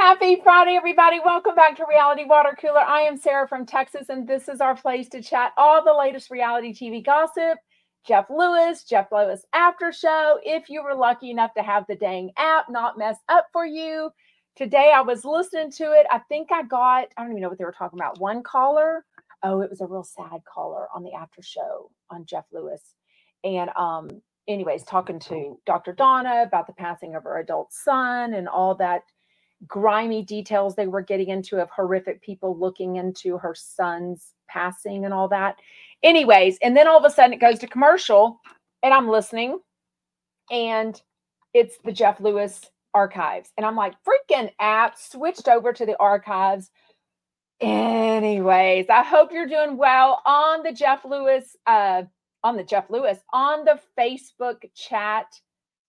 Happy Friday, everybody. Welcome back to Reality Water Cooler. I am Sarah from Texas, and this is our place to chat all the latest reality TV gossip. Jeff Lewis, Jeff Lewis After Show. If you were lucky enough to have the dang app not mess up for you. Today I was listening to it. I think I got, I don't even know what they were talking about. One caller. Oh, it was a real sad caller on the after show on Jeff Lewis. And um, anyways, talking to Dr. Donna about the passing of her adult son and all that grimy details they were getting into of horrific people looking into her son's passing and all that. Anyways, and then all of a sudden it goes to commercial and I'm listening and it's the Jeff Lewis archives. And I'm like, freaking app switched over to the archives. Anyways, I hope you're doing well on the Jeff Lewis, uh, on the Jeff Lewis, on the Facebook chat,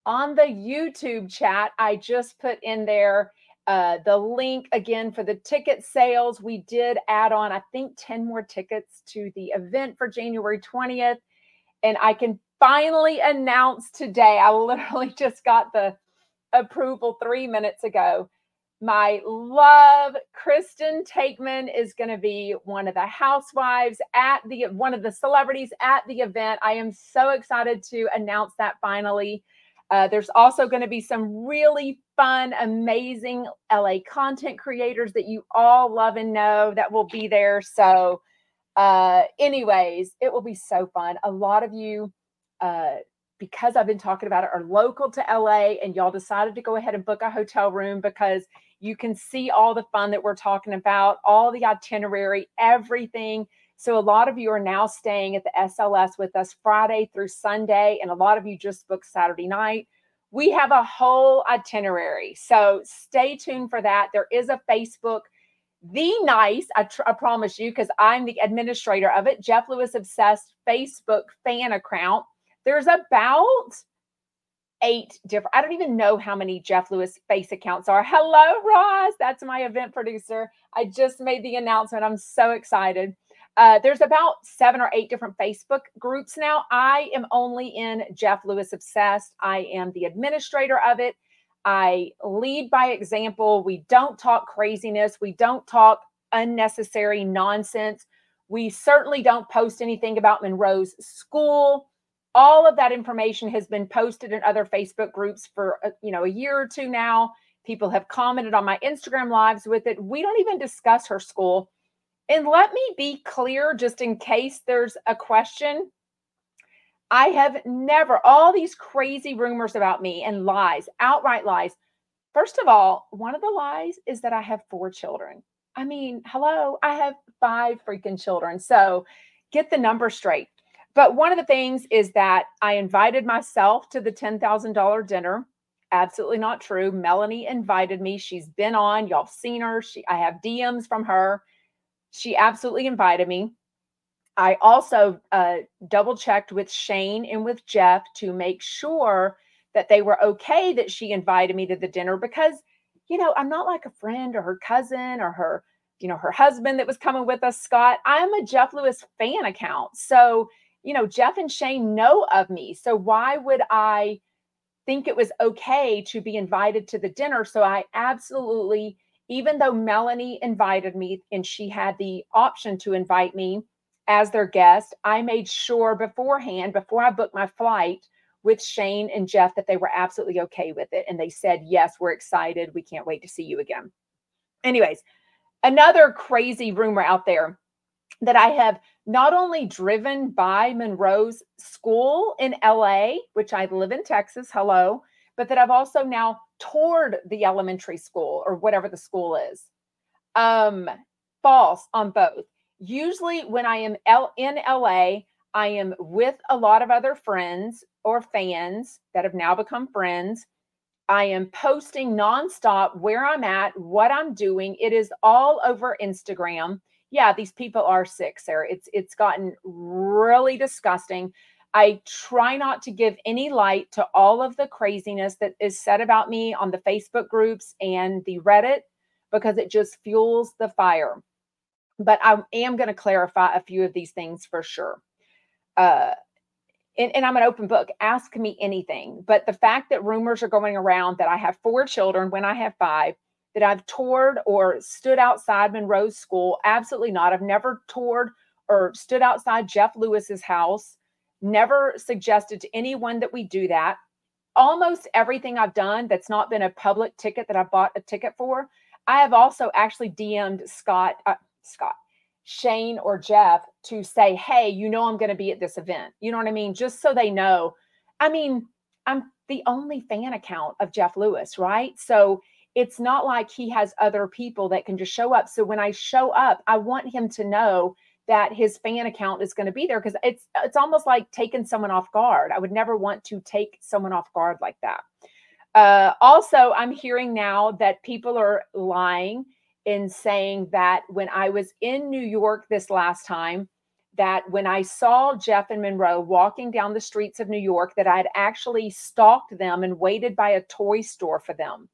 on the YouTube chat. I just put in there uh, the link again for the ticket sales. We did add on, I think, 10 more tickets to the event for January 20th. And I can finally announce today, I literally just got the approval three minutes ago. My love, Kristen Taekman, is going to be one of the housewives at the one of the celebrities at the event. I am so excited to announce that finally. Uh, there's also going to be some really fun, amazing LA content creators that you all love and know that will be there. So, uh, anyways, it will be so fun. A lot of you, uh, because I've been talking about it, are local to LA and y'all decided to go ahead and book a hotel room because you can see all the fun that we're talking about, all the itinerary, everything. So a lot of you are now staying at the SLS with us Friday through Sunday, and a lot of you just booked Saturday night. We have a whole itinerary. So stay tuned for that. There is a Facebook, the nice, I, tr- I promise you, because I'm the administrator of it, Jeff Lewis Obsessed Facebook fan account. There's about eight different, I don't even know how many Jeff Lewis face accounts are. Hello, Ross. That's my event producer. I just made the announcement. I'm so excited. Uh, there's about seven or eight different Facebook groups now. I am only in Jeff Lewis Obsessed. I am the administrator of it. I lead by example. We don't talk craziness. We don't talk unnecessary nonsense. We certainly don't post anything about Monroe's school. All of that information has been posted in other Facebook groups for uh, you know a year or two now. People have commented on my Instagram lives with it. We don't even discuss her school and let me be clear, just in case there's a question. I have never, all these crazy rumors about me and lies, outright lies. First of all, one of the lies is that I have four children. I mean, hello, I have five freaking children. So get the number straight. But one of the things is that I invited myself to the $10,000 dinner. Absolutely not true. Melanie invited me. She's been on. Y'all seen her. She I have DMs from her. She absolutely invited me. I also uh, double checked with Shane and with Jeff to make sure that they were okay that she invited me to the dinner because, you know, I'm not like a friend or her cousin or her, you know, her husband that was coming with us, Scott. I'm a Jeff Lewis fan account. So, you know, Jeff and Shane know of me. So why would I think it was okay to be invited to the dinner? So I absolutely even though Melanie invited me and she had the option to invite me as their guest, I made sure beforehand, before I booked my flight with Shane and Jeff, that they were absolutely okay with it. And they said, Yes, we're excited. We can't wait to see you again. Anyways, another crazy rumor out there that I have not only driven by Monroe's school in LA, which I live in Texas, hello, but that I've also now toured the elementary school or whatever the school is. Um, false on both. Usually, when I am L- in LA, I am with a lot of other friends or fans that have now become friends. I am posting nonstop where I'm at, what I'm doing. It is all over Instagram. Yeah, these people are sick, Sarah. It's it's gotten really disgusting. I try not to give any light to all of the craziness that is said about me on the Facebook groups and the Reddit because it just fuels the fire. But I am going to clarify a few of these things for sure. Uh, and, and I'm an open book. Ask me anything. But the fact that rumors are going around that I have four children when I have five, that I've toured or stood outside Monroe's school. Absolutely not. I've never toured or stood outside Jeff Lewis's house. Never suggested to anyone that we do that. Almost everything I've done that's not been a public ticket that I bought a ticket for, I have also actually DM'd Scott, uh, Scott, Shane, or Jeff to say, hey, you know, I'm going to be at this event. You know what I mean? Just so they know. I mean, I'm the only fan account of Jeff Lewis, right? So it's not like he has other people that can just show up. So when I show up, I want him to know that his fan account is going to be there because it's it's almost like taking someone off guard. I would never want to take someone off guard like that. Uh, also, I'm hearing now that people are lying in saying that when I was in New York this last time, that when I saw Jeff and Monroe walking down the streets of New York, that I had actually stalked them and waited by a toy store for them.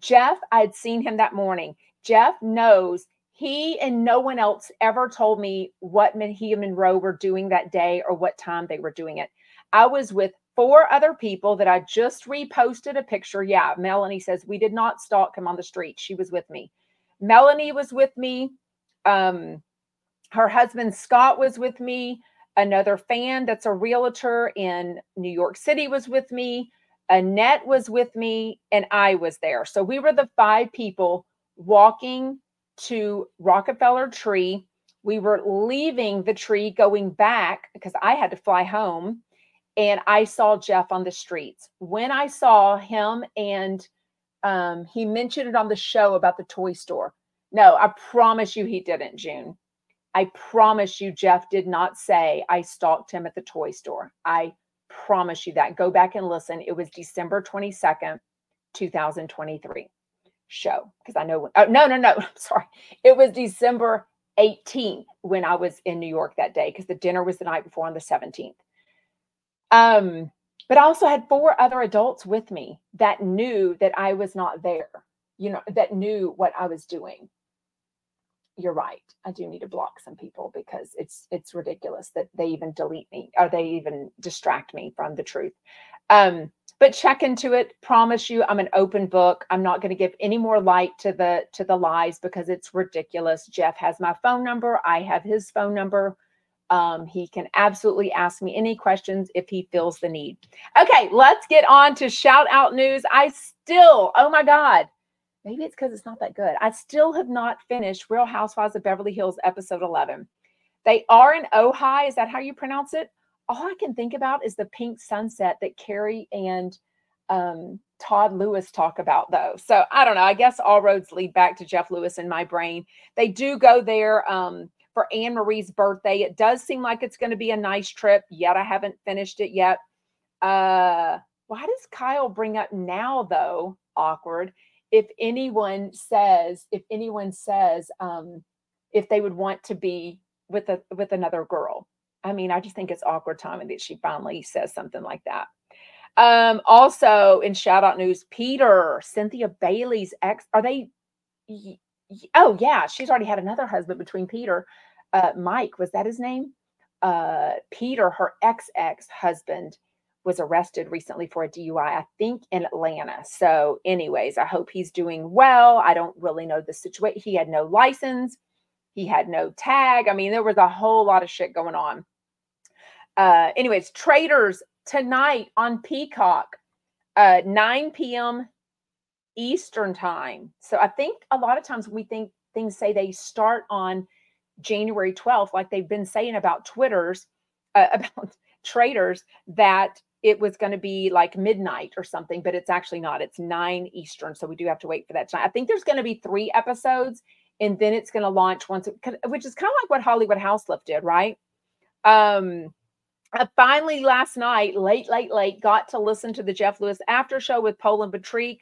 Jeff, I had seen him that morning. Jeff knows he and no one else ever told me what he and Monroe were doing that day or what time they were doing it. I was with four other people that I just reposted a picture. Yeah, Melanie says we did not stalk him on the street. She was with me. Melanie was with me. Um, her husband Scott was with me. Another fan that's a realtor in New York City was with me. Annette was with me, and I was there. So we were the five people walking to Rockefeller Tree. We were leaving the tree going back because I had to fly home and I saw Jeff on the streets. When I saw him and um, he mentioned it on the show about the toy store. No, I promise you he didn't, June. I promise you, Jeff did not say I stalked him at the toy store. I promise you that. Go back and listen. It was December 22nd, 2023 show because I know when, oh, no, no, no, sorry. It was December 18th when I was in New York that day because the dinner was the night before on the 17th. Um, but I also had four other adults with me that knew that I was not there, you know, that knew what I was doing. You're right. I do need to block some people because it's it's ridiculous that they even delete me or they even distract me from the truth. Um, but check into it. Promise you i'm an open book. I'm not going to give any more light to the to the lies because it's ridiculous. Jeff has my phone number. I have his phone number. Um, he can absolutely ask me any questions if he feels the need. Okay let's get on to shout out news. I still oh my god maybe it's because it's not that good. I still have not finished real housewives of beverly hills episode 11 they are in ojai is that how you pronounce it all I can think about is the pink sunset that Carrie and um, Todd Lewis talk about, though. So I don't know. I guess all roads lead back to Jeff Lewis in my brain. They do go there um, for Annemarie's birthday. It does seem like it's going to be a nice trip. Yet I haven't finished it yet. Uh, why does Kyle bring up now, though? Awkward. If anyone says, if anyone says, um, if they would want to be with a with another girl, I mean, I just think it's awkward timing that she finally says something like that. Um, also in shout out news, Peter, Cynthia Bailey's ex, are they? Oh, yeah, she's already had another husband between Peter. Uh, Mike, was that his name? Uh, Peter, her ex ex husband, was arrested recently for a DUI, I think in Atlanta. So, anyways, I hope he's doing well. I don't really know the situation. He had no license, he had no tag. I mean, there was a whole lot of shit going on uh anyways Traitors tonight on peacock uh 9 p.m eastern time. So i think a lot of times we think things say they start on january 12th like they've been saying about twitters uh, about Traitors, that it was going to be like midnight or something but it's actually not. It's 9 eastern so we do have to wait for that tonight. I think there's going to be three episodes and then it's going to launch once which is kind of like what Hollywood Houselift did right? Um I finally last night, late, late, late, got to listen to the Jeff Lewis after show with Poland Patrick.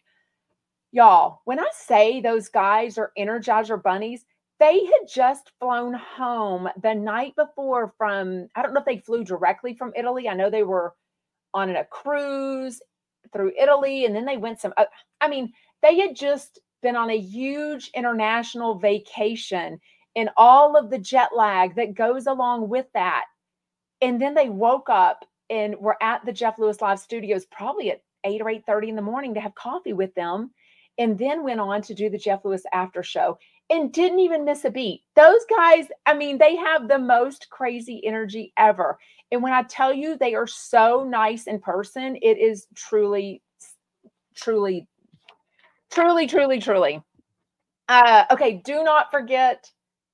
Y'all, when I say those guys are Energizer bunnies, they had just flown home the night before from, I don't know if they flew directly from Italy. I know they were on a cruise through Italy and then they went some, uh, I mean, they had just been on a huge international vacation and all of the jet lag that goes along with that and then they woke up and were at the Jeff Lewis Live studios probably at 8 or 8:30 in the morning to have coffee with them. and then went on to do the Jeff Lewis after show and didn't even miss a beat. Those guys, I mean, they have the most crazy energy ever. And when I tell you they are so nice in person, it is truly, truly, truly, truly, truly. Uh, okay, do not forget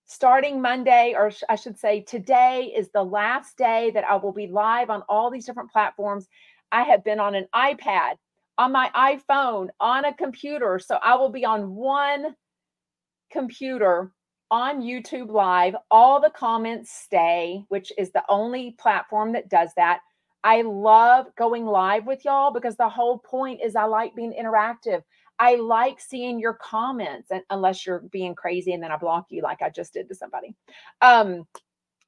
starting Monday, or I should say today, is the last day that I will be live on all these different platforms. I have been on an iPad, on my iPhone, on a computer. So I will be on one computer on YouTube Live. All the comments stay, which is the only platform that does that. I love going live with y'all because the whole point is I like being interactive. I like seeing your comments, and unless you're being crazy and then I block you like I just did to somebody. Um,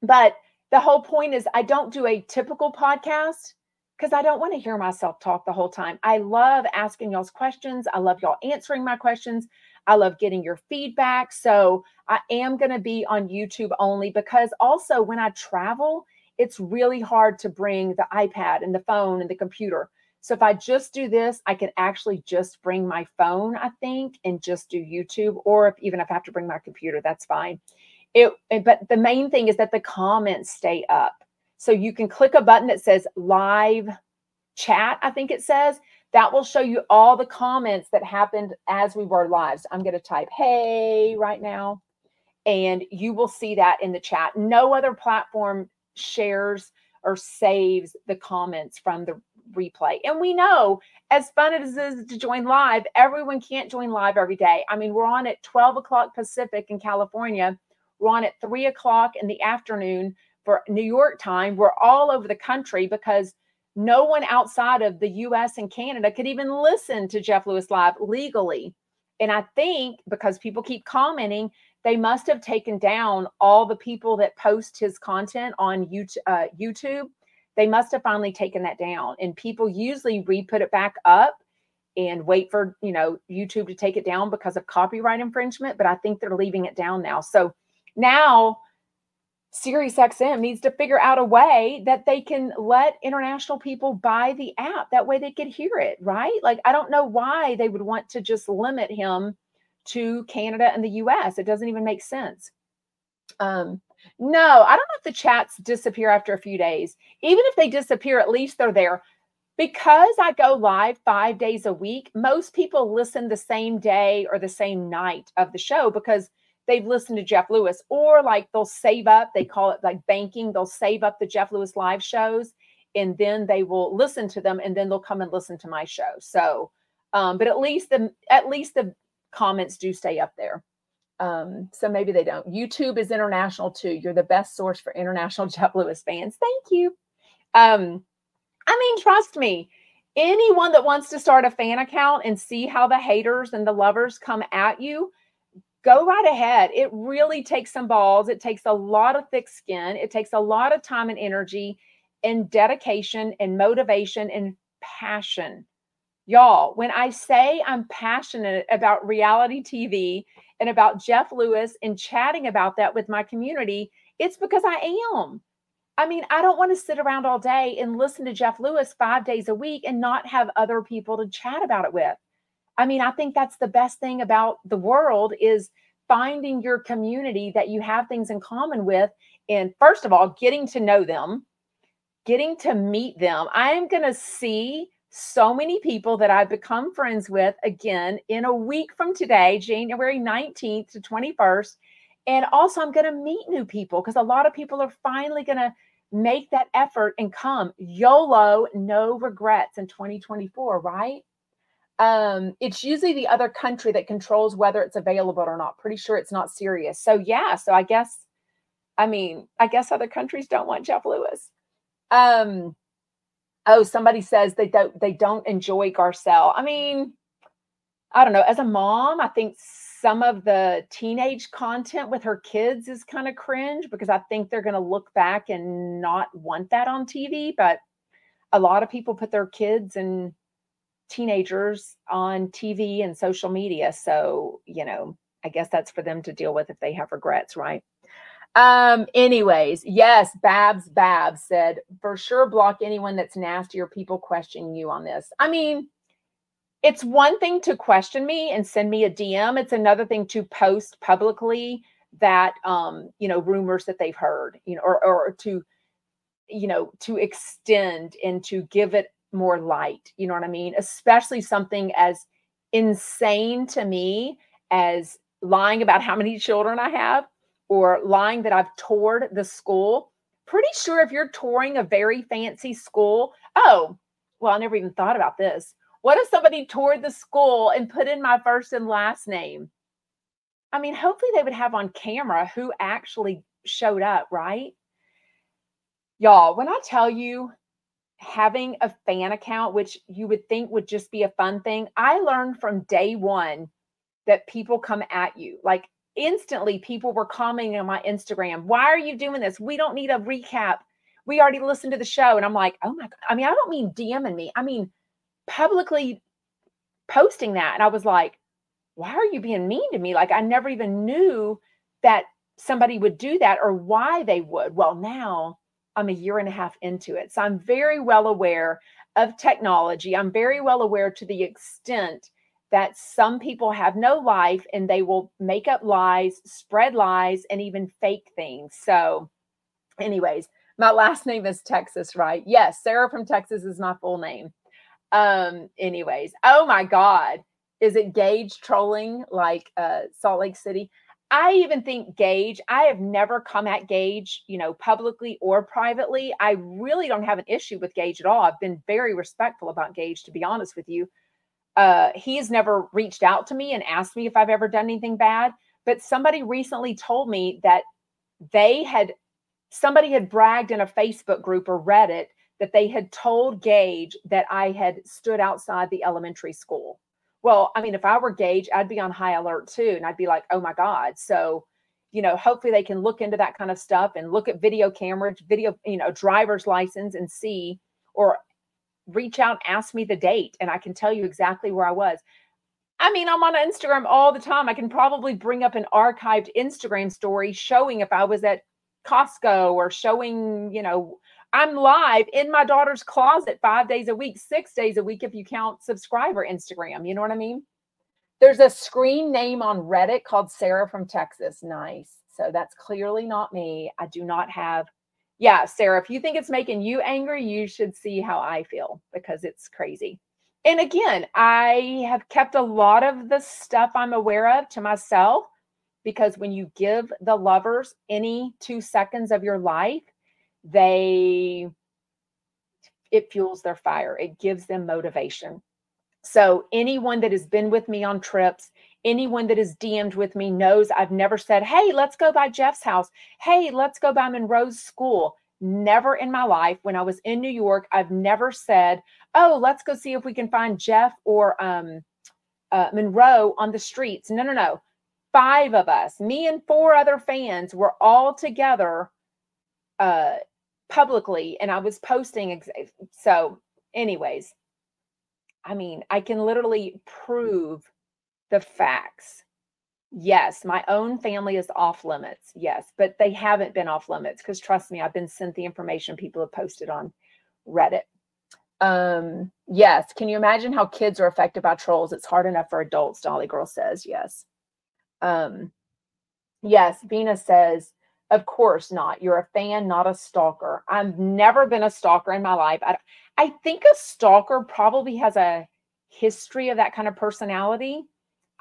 but the whole point is I don't do a typical podcast because I don't want to hear myself talk the whole time. I love asking y'all's questions. I love y'all answering my questions. I love getting your feedback. So I am going to be on YouTube only because also when I travel, it's really hard to bring the iPad and the phone and the computer. So if I just do this, I can actually just bring my phone, I think, and just do YouTube. Or if even if I have to bring my computer, that's fine. It, but the main thing is that the comments stay up. So you can click a button that says live chat, I think it says. That will show you all the comments that happened as we were live. So I'm going to type hey right now, and you will see that in the chat. No other platform shares or saves the comments from the replay. And we know, as fun as it is to join live, everyone can't join live every day. I mean, we're on at 12 o'clock Pacific in California, we're on at 3 o'clock in the afternoon for New York time. We're all over the country because no one outside of the US and Canada could even listen to Jeff Lewis Live legally. And I think because people keep commenting, they must have taken down all the people that post his content on YouTube. Uh, YouTube they must have finally taken that down. And people usually re-put it back up and wait for you know YouTube to take it down because of copyright infringement. But I think they're leaving it down now. So now SiriusXM needs to figure out a way that they can let international people buy the app. That way they could hear it, right? Like I don't know why they would want to just limit him to Canada and the US. It doesn't even make sense. Um, no, I don't know if the chats disappear after a few days. Even if they disappear, at least they're there. Because I go live five days a week, most people listen the same day or the same night of the show because they've listened to Jeff Lewis, or like they'll save up, they call it like banking, they'll save up the Jeff Lewis live shows and then they will listen to them and then they'll come and listen to my show. So, um, but at least the at least the comments do stay up there. Um, so maybe they don't. YouTube is international too. You're the best source for international Jeff Lewis fans. Thank you. Um, I mean, trust me, anyone that wants to start a fan account and see how the haters and the lovers come at you, go right ahead. It really takes some balls. It takes a lot of thick skin. It takes a lot of time and energy and dedication and motivation and passion. Y'all, when I say I'm passionate about reality TV and about Jeff Lewis and chatting about that with my community, it's because I am. I mean, I don't want to sit around all day and listen to Jeff Lewis five days a week and not have other people to chat about it with. I mean, I think that's the best thing about the world is finding your community that you have things in common with. And first of all, getting to know them, getting to meet them. I am going to see so many people that I've become friends with again in a week from today, January 19th to 21st. And also, I'm going to meet new people because a lot of people are finally going to make that effort and come. YOLO, no regrets in 2024, right? Um, it's usually the other country that controls whether it's available or not. Pretty sure it's not Sirius. So, yeah, so I guess, I mean, I guess other countries don't want Jeff Lewis. Um, oh, somebody says they don't they don't enjoy Garcelle. I mean, I don't know. As a mom, I think some of the teenage content with her kids is kind of cringe because I think they're going to look back and not want that on TV. But a lot of people put their kids and teenagers on TV and social media. So, you know, I guess that's for them to deal with if they have regrets, right? Um, anyways, yes, Babs Babs said, for sure block anyone that's nasty or people questioning you on this. I mean, it's one thing to question me and send me a DM. It's another thing to post publicly that um, you know, rumors that they've heard, you know, or or to, you know, to extend and to give it more light. You know what I mean? Especially something as insane to me as lying about how many children I have or lying that I've toured the school. Pretty sure if you're touring a very fancy school, oh, well, I never even thought about this. What if somebody toured the school and put in my first and last name? I mean, hopefully they would have on camera who actually showed up, right? Y'all, when I tell you having a fan account, which you would think would just be a fun thing, I learned from day one that people come at you. Like instantly, people were commenting on my Instagram, Why are you doing this? We don't need a recap. We already listened to the show. And I'm like, Oh my God. I mean, I don't mean DMing me, I mean publicly posting that. And I was like, Why are you being mean to me? Like, I never even knew that somebody would do that or why they would. Well, now I'm a year and a half into it. So I'm very well aware of technology. I'm very well aware to the extent that some people have no life and they will make up lies, spread lies, and even fake things. So, anyways, my last name is Texas, right? Yes, Sarah from Texas is my full name. Um, anyways, oh my God. Is it Gage trolling like uh Salt Lake City? I even think Gage, I have never come at Gage, you know, publicly or privately. I really don't have an issue with Gage at all. I've been very respectful about Gage, to be honest with you. Uh, he has never reached out to me and asked me if I've ever done anything bad. But somebody recently told me that they had, somebody had bragged in a Facebook group or Reddit that they had told Gage that I had stood outside the elementary school. Well, I mean, if I were Gage, I'd be on high alert too. And I'd be like, oh my God. So, you know, hopefully they can look into that kind of stuff and look at video cameras, video, you know, driver's license and see, or reach out, ask me the date, and I can tell you exactly where I was. I mean, I'm on Instagram all the time. I can probably bring up an archived Instagram story showing if I was at Costco or showing, you know, I'm live in my daughter's closet five days a week, six days a week if you count subscriber Instagram. You know what I mean? There's a screen name on Reddit called Sarah from Texas. Nice. So that's clearly not me. I do not have. Yeah, Sarah, if you think it's making you angry, you should see how I feel because it's crazy. And again, I have kept a lot of the stuff I'm aware of to myself because when you give the lovers any two seconds of your life, they it fuels their fire it gives them motivation so anyone that has been with me on trips anyone that has dm'd with me knows i've never said hey let's go by jeff's house. Hey let's go by monroe's school. Never in my life. When i was in new york i've never said oh let's go see if we can find jeff or um, uh, monroe on the streets. No no no. Five of us me and four other fans were all together uh, publicly and I was posting. Ex- so, anyways, I mean, I can literally prove the facts. Yes, my own family is off limits. Yes, but they haven't been off limits because trust me, I've been sent the information people have posted on Reddit. Um, yes, can you imagine how kids are affected by trolls? It's hard enough for adults, Dolly Girl says. Yes. Um, yes, Vina says, of course not. You're a fan, not a stalker. I've never been a stalker in my life. I, I think a stalker probably has a history of that kind of personality.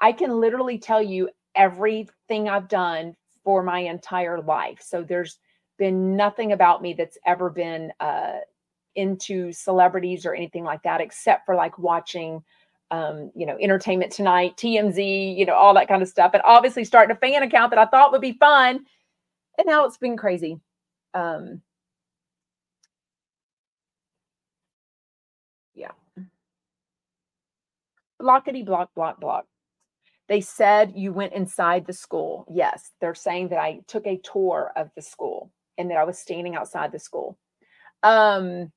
I can literally tell you everything I've done for my entire life. So there's been nothing about me that's ever been uh, into celebrities or anything like that, except for like watching, um, you know, Entertainment Tonight, TMZ, you know, all that kind of stuff. And obviously starting a fan account that I thought would be fun and now it's been crazy. Um, yeah. Blockety block, block, block. They said you went inside the school. Yes, they're saying that I took a tour of the school and that I was standing outside the school. Um,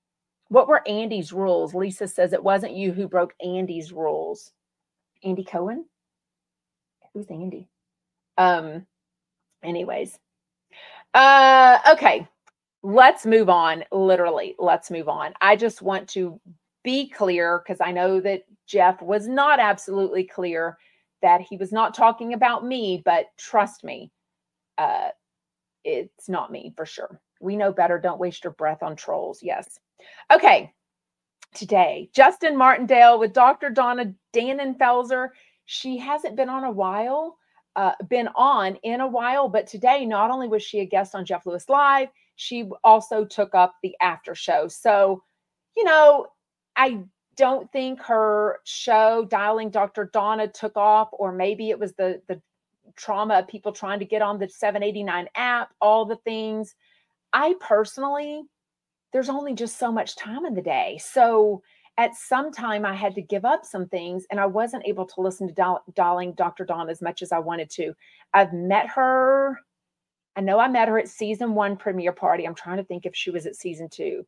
what were Andy's rules? Lisa says it wasn't you who broke Andy's rules. Andy Cohen? Who's Andy? Um, anyways, uh, okay. Let's move on. Literally, let's move on. I just want to be clear because I know that Jeff was not absolutely clear that he was not talking about me, but trust me, uh, it's not me for sure. We know better. Don't waste your breath on trolls. Yes. Okay. Today, Justin Martindale with Dr. Donna Dannenfelser. She hasn't been on a while, uh, been on in a while, but today, not only was she a guest on Jeff Lewis Live, she also took up the after show. So, you know, I don't think her show dialing Dr. Donna took off, or maybe it was the the trauma of people trying to get on the 789 app, all the things. I personally, there's only just so much time in the day. So at some time I had to give up some things and I wasn't able to listen to dialing Dr. Donna as much as I wanted to. I've met her. I know I met her at season one premiere party. I'm trying to think if she was at season two.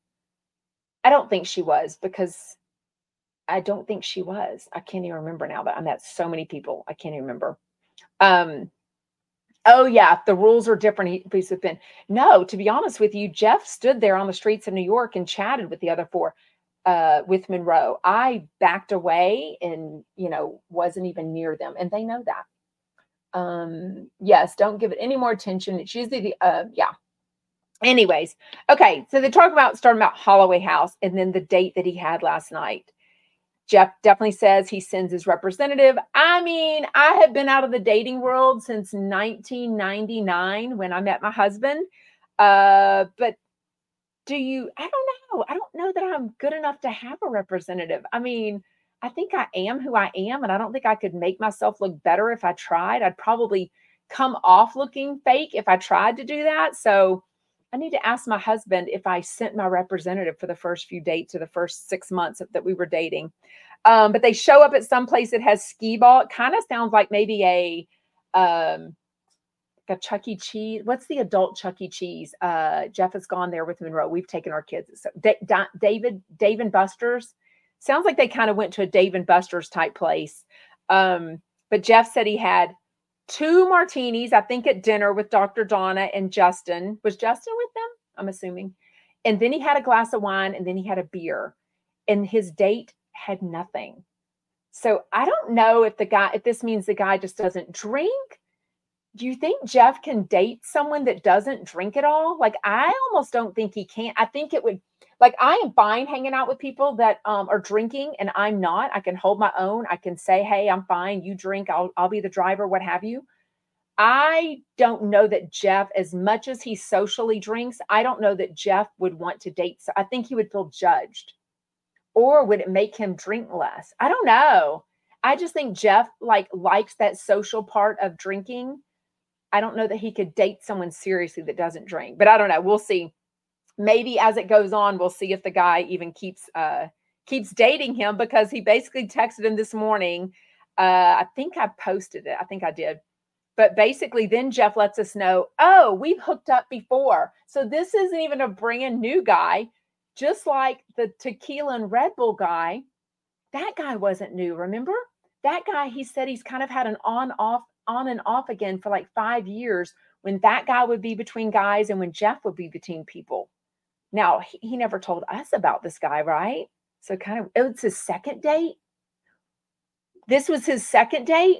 I don't think she was because I don't think she was. I can't even remember now, but I met so many people. I can't even remember. Um, oh yeah, the rules are different. He's been no. To be honest with you, Jeff stood there on the streets of New York and chatted with the other four, uh, with Monroe. I backed away and you know wasn't even near them, and they know that. Um, yes, don't give it any more attention. It's usually the uh, yeah. Anyways, okay, so they talk about starting about Holloway House and then the date that he had last night. Jeff definitely says he sends his representative. I mean, I have been out of the dating world since 1999 when I met my husband. Uh, but do you, I don't know. I don't know that I'm good enough to have a representative. I mean, I think I am who I am, and I don't think I could make myself look better if I tried. I'd probably come off looking fake if I tried to do that. So, I need to ask my husband if I sent my representative for the first few dates or the first six months that we were dating. Um, but they show up at some place that has skee ball. It kind of sounds like maybe a um, like a Chuck E. Cheese. What's the adult Chuck E. Cheese? Uh, Jeff has gone there with Monroe. We've taken our kids. So da- da- David, Dave and Buster's. Sounds like they kind of went to a Dave and Buster's type place. Um, but Jeff said he had two martinis, I think at dinner with Dr. Donna and Justin. Was Justin with them? I'm assuming. And then he had a glass of wine and then he had a beer. And his date had nothing. So I don't know if the guy, if this means the guy just doesn't drink. Do you think Jeff can date someone that doesn't drink at all? Like, I almost don't think he can. I think it would, like, I am fine hanging out with people that um, are drinking and I'm not. I can hold my own. I can say, hey, I'm fine. You drink. I'll, I'll be the driver, what have you. I don't know that Jeff, as much as he socially drinks, I don't know that Jeff would want to date. So I think he would feel judged. Or would it make him drink less? I don't know. I just think Jeff like likes that social part of drinking. I don't know that he could date someone seriously that doesn't drink, but I don't know. We'll see. Maybe as it goes on, we'll see if the guy even keeps uh keeps dating him because he basically texted him this morning. Uh I think I posted it. I think I did but basically, then Jeff lets us know, oh, we've hooked up before. So this isn't even a brand new guy, just like the tequila and Red Bull guy. That guy wasn't new, remember? That guy, he said he's kind of had an on off, on and off again for like five years when that guy would be between guys and when Jeff would be between people. Now, he, he never told us about this guy, right? So kind of, it's his second date. This was his second date.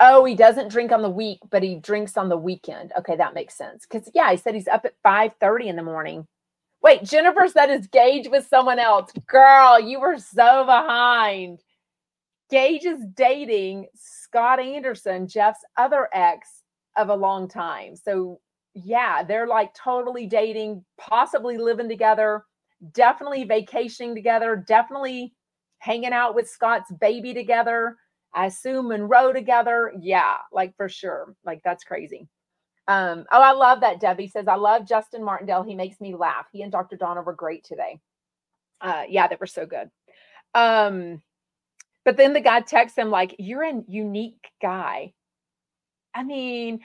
Oh, he doesn't drink on the week, but he drinks on the weekend. Okay, that makes sense. Because yeah, he said he's up at 5 30 in the morning. Wait, Jennifer said his Gage with someone else. Girl, you were so behind. Gage is dating Scott Anderson, Jeff's other ex of a long time. So yeah, they're like totally dating, possibly living together, definitely vacationing together, definitely hanging out with Scott's baby together I assume Monroe together. Yeah, like for sure. Like that's crazy. Um, oh, I love that. Debbie says, I love Justin Martindale. He makes me laugh. He and Dr. Donna were great today. Uh, yeah, they were so good. Um, but then the guy texts him, like, you're a unique guy. I mean,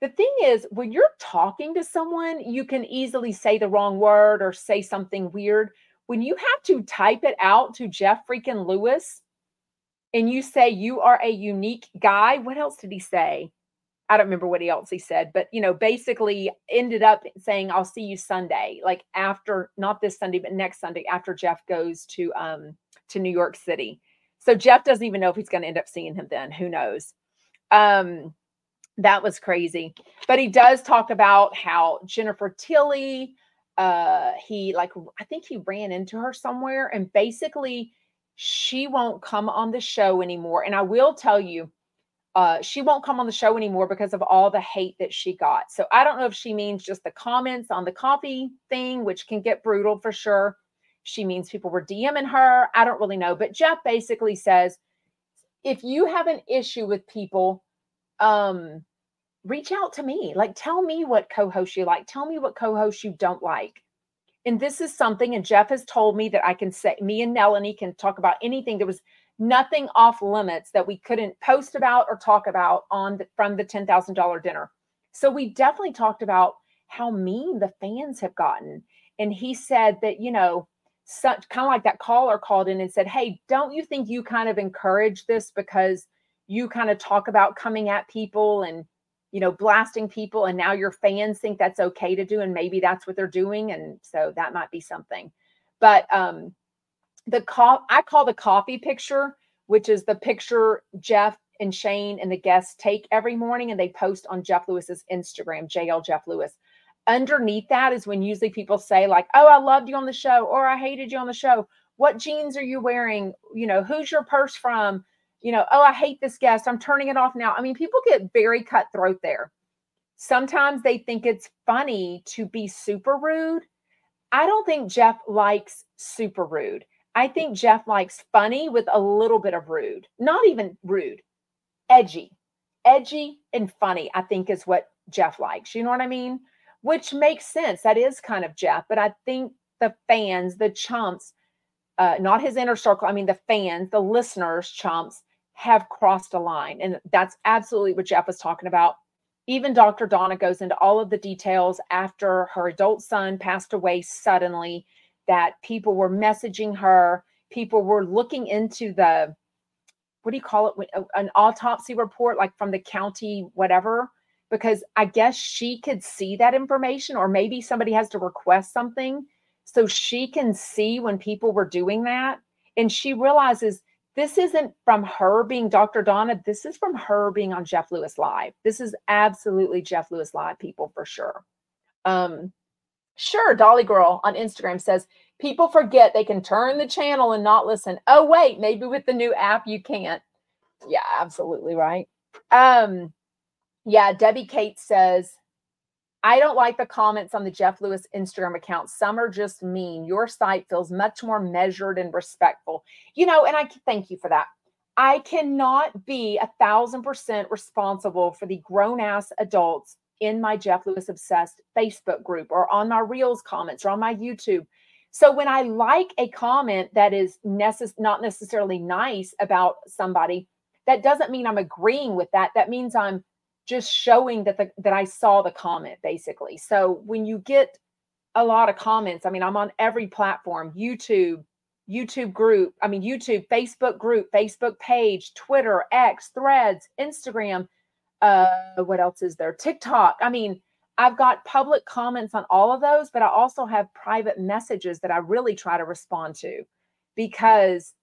the thing is, when you're talking to someone, you can easily say the wrong word or say something weird. When you have to type it out to Jeff freaking Lewis, and you say you are a unique guy, what else did he say? I don't remember what else he said, but you know, basically ended up saying, I'll see you Sunday, like after not this Sunday, but next Sunday after Jeff goes to um to New York City. So Jeff doesn't even know if he's going to end up seeing him then. Who knows? Um, that was crazy. But he does talk about how Jennifer Tilly, uh, he like I think he ran into her somewhere, and basically she won't come on the show anymore. And I will tell you, uh, she won't come on the show anymore because of all the hate that she got. So I don't know if she means just the comments on the coffee thing, which can get brutal for sure. She means people were DMing her. I don't really know. But Jeff basically says if you have an issue with people, um, reach out to me. Like, tell me what co host you like. Tell me what co host you don't like. And this is something, and Jeff has told me that I can say, me and Melanie can talk about anything. There was nothing off limits that we couldn't post about or talk about on the, from the $10,000 dinner. So we definitely talked about how mean the fans have gotten. And he said that, you know, such kind of like that caller called in and said, Hey, don't you think you kind of encourage this because you kind of talk about coming at people and, you know, blasting people, and now your fans think that's okay to do, and maybe that's what they're doing. And so that might be something. But um the co- I call the coffee picture, which is the picture Jeff and Shane and the guests take every morning and they post on Jeff Lewis's Instagram, JL Jeff Lewis underneath that is when usually people say like oh i loved you on the show or i hated you on the show. What jeans are you wearing? You know who's your purse from? You know oh i hate this guest. I'm turning it off now. I mean people get very cutthroat there. Sometimes they think it's funny to be super rude. I don't think jeff likes super rude. I think jeff likes funny with a little bit of rude not even rude edgy. Edgy and funny i think is what jeff likes. You know what i mean which makes sense. That is kind of Jeff. But I think the fans, the chumps, uh, not his inner circle, I mean, the fans, the listeners, chumps, have crossed a line. And that's absolutely what Jeff was talking about. Even Dr. Donna goes into all of the details after her adult son passed away suddenly, that people were messaging her, people were looking into the, what do you call it? An autopsy report, like from the county, whatever because I guess she could see that information, or maybe somebody has to request something so she can see when people were doing that. And she realizes this isn't from her being Dr. Donna. This is from her being on Jeff Lewis Live. This is absolutely Jeff Lewis Live, people, for sure. Um, sure, Dolly Girl on Instagram says people forget they can turn the channel and not listen. Oh, wait, maybe with the new app you can't. Yeah, absolutely right. Um, yeah, Debbie Kate says, I don't like the comments on the Jeff Lewis Instagram account. Some are just mean. Your site feels much more measured and respectful. You know, and I thank you for that. I cannot be a thousand percent responsible for the grown ass adults in my Jeff Lewis Obsessed Facebook group or on my Reels comments or on my YouTube. So when I like a comment that is necess- not necessarily nice about somebody, that doesn't mean I'm agreeing with that. That means I'm just showing that the that I saw the comment basically. So when you get a lot of comments, I mean, I'm on every platform, YouTube, YouTube group, I mean, YouTube, Facebook group, Facebook page, Twitter, X, Threads, Instagram. Uh, what else is there? TikTok. I mean, I've got public comments on all of those, but I also have private messages that I really try to respond to because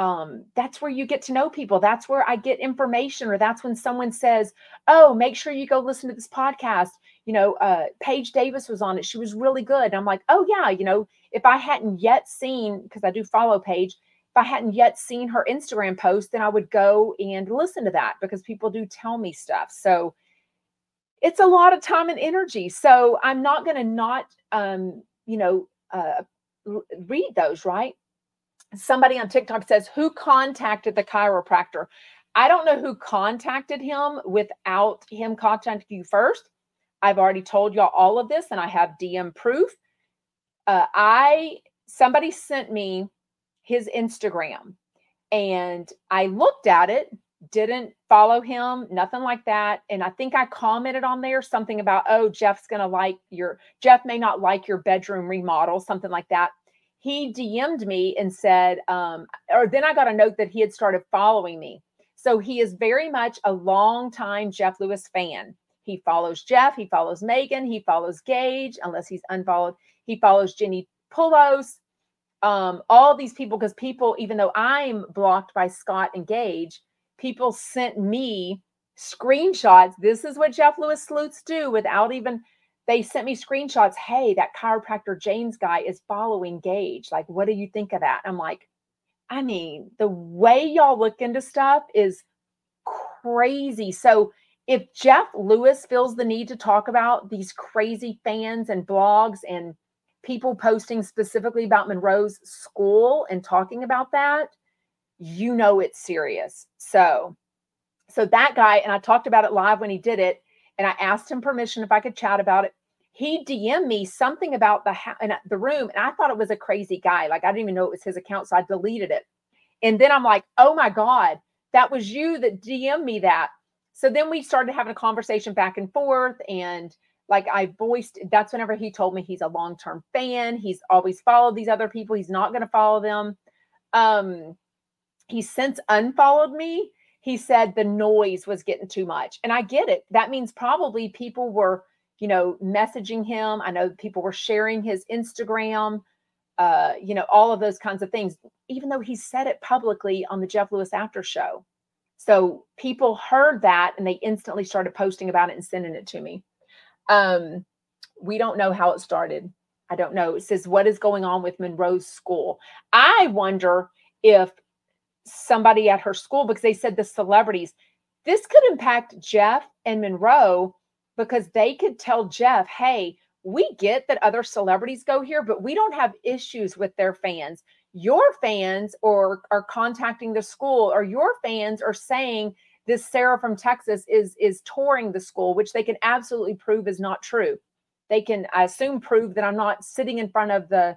um, that's where you get to know people. That's where I get information, or that's when someone says, "Oh, make sure you go listen to this podcast." You know, uh, Paige Davis was on it; she was really good. And I'm like, "Oh yeah," you know, if I hadn't yet seen, because I do follow Paige, if I hadn't yet seen her Instagram post, then I would go and listen to that because people do tell me stuff. So it's a lot of time and energy. So I'm not going to not, um, you know, uh, read those, right? Somebody on TikTok says, Who contacted the chiropractor? I don't know who contacted him without him contacting you first. I've already told y'all all of this and I have DM proof. Uh, I somebody sent me his Instagram and I looked at it, didn't follow him, nothing like that. And I think I commented on there something about, oh, Jeff's gonna like your Jeff may not like your bedroom remodel, something like that he DM'd me and said, um, or then I got a note that he had started following me. So he is very much a long-time Jeff Lewis fan. He follows Jeff, he follows Megan, he follows Gage, unless he's unfollowed. He follows Jenni Pulos, um, all these people, because people, even though I'm blocked by Scott and Gage, people sent me screenshots. This is what Jeff Lewis sleuths do without even they sent me screenshots. Hey, that chiropractor James guy is following Gage. Like, what do you think of that? I'm like, I mean, the way y'all look into stuff is crazy. So if Jeff Lewis feels the need to talk about these crazy fans and blogs and people posting specifically about Monroe's school and talking about that, you know it's serious. So, so that guy, and I talked about it live when he did it, and I asked him permission if I could chat about it he DM'd me something about the ha- in the room, and I thought it was a crazy guy. Like I didn't even know it was his account, so I deleted it. And then I'm like, oh my god, that was you that DM'd me that. So then we started having a conversation back and forth, and like I voiced, that's whenever he told me he's a long term fan. He's always followed these other people. He's not going to follow them. Um, he's since unfollowed me. He said the noise was getting too much, and I get it. That means probably people were you know, messaging him. I know people were sharing his Instagram, uh, you know, all of those kinds of things, even though he said it publicly on the Jeff Lewis After Show. So people heard that and they instantly started posting about it and sending it to me. Um, we don't know how it started. I don't know. It says, What is going on with Monroe's school? I wonder if somebody at her school, because they said the celebrities, this could impact Jeff and Monroe because they could tell Jeff, hey, we get that other celebrities go here, but we don't have issues with their fans. Your fans or are contacting the school, or your fans are saying this Sarah from Texas is is touring the school, which they can absolutely prove is not true. They can, I assume, prove that I'm not sitting in front of the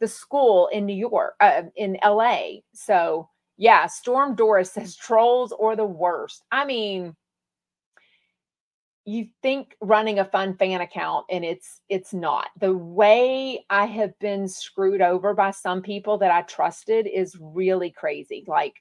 the school in New York, uh, in LA. So yeah, Storm Doris says trolls or the worst. I mean, you think running a fun fan account and it's it's not. The way i have been screwed over by some people that i trusted is really crazy like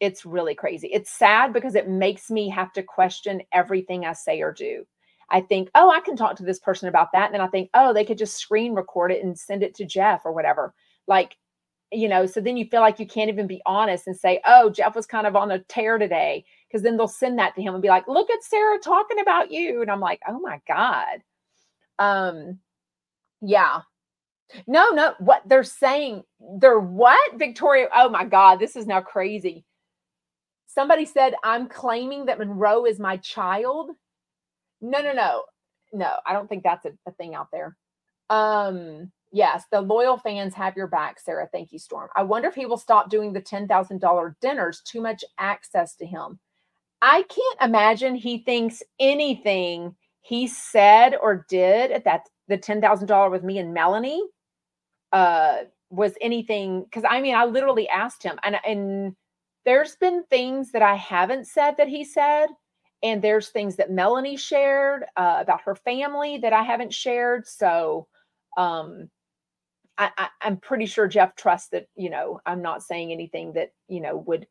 it's really crazy. It's sad because it makes me have to question everything i say or do. I think oh i can talk to this person about that and then i think oh they could just screen record it and send it to jeff or whatever. Like you know so then you feel like you can't even be honest and say oh jeff was kind of on a tear today because then they'll send that to him and be like, look at Sarah talking about you. And I'm like, oh my God. Um, yeah. No, no, what they're saying, they're what? Victoria, oh my God, this is now crazy. Somebody said, I'm claiming that Monroe is my child. No, no, no. No, I don't think that's a, a thing out there. Um, yes, the loyal fans have your back, Sarah. Thank you, Storm. I wonder if he will stop doing the $10,000 dinners, too much access to him. I can't imagine he thinks anything he said or did at that the ten thousand dollar with me and Melanie uh was anything because I mean I literally asked him and and there's been things that I haven't said that he said and there's things that Melanie shared uh, about her family that I haven't shared so um I, I I'm pretty sure Jeff trusts that you know I'm not saying anything that you know would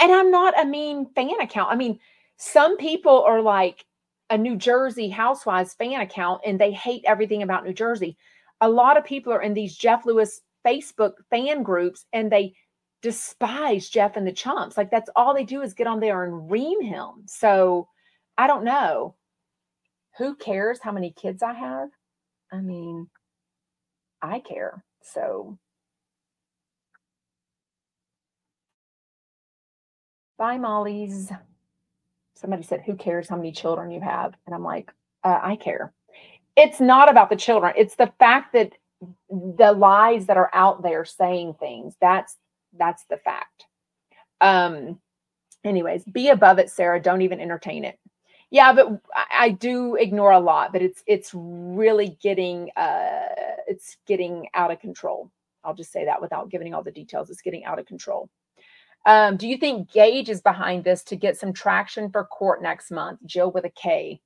and I'm not a mean fan account. I mean, some people are like a New Jersey Housewives fan account and they hate everything about New Jersey. A lot of people are in these Jeff Lewis Facebook fan groups and they despise Jeff and the chumps. Like that's all they do is get on there and ream him. So I don't know. Who cares how many kids I have? I mean, I care. So Bye, Molly's. Somebody said, Who cares how many children you have? And I'm like, uh, I care. It's not about the children, it's the fact that the lies that are out there saying things. That's that's the fact. Um, anyways, be above it, Sarah. Don't even entertain it. Yeah, but I do ignore a lot, but it's it's really getting uh it's getting out of control. I'll just say that without giving all the details. It's getting out of control. Um, do you think Gage is behind this to get some traction for court next month? Jill with a K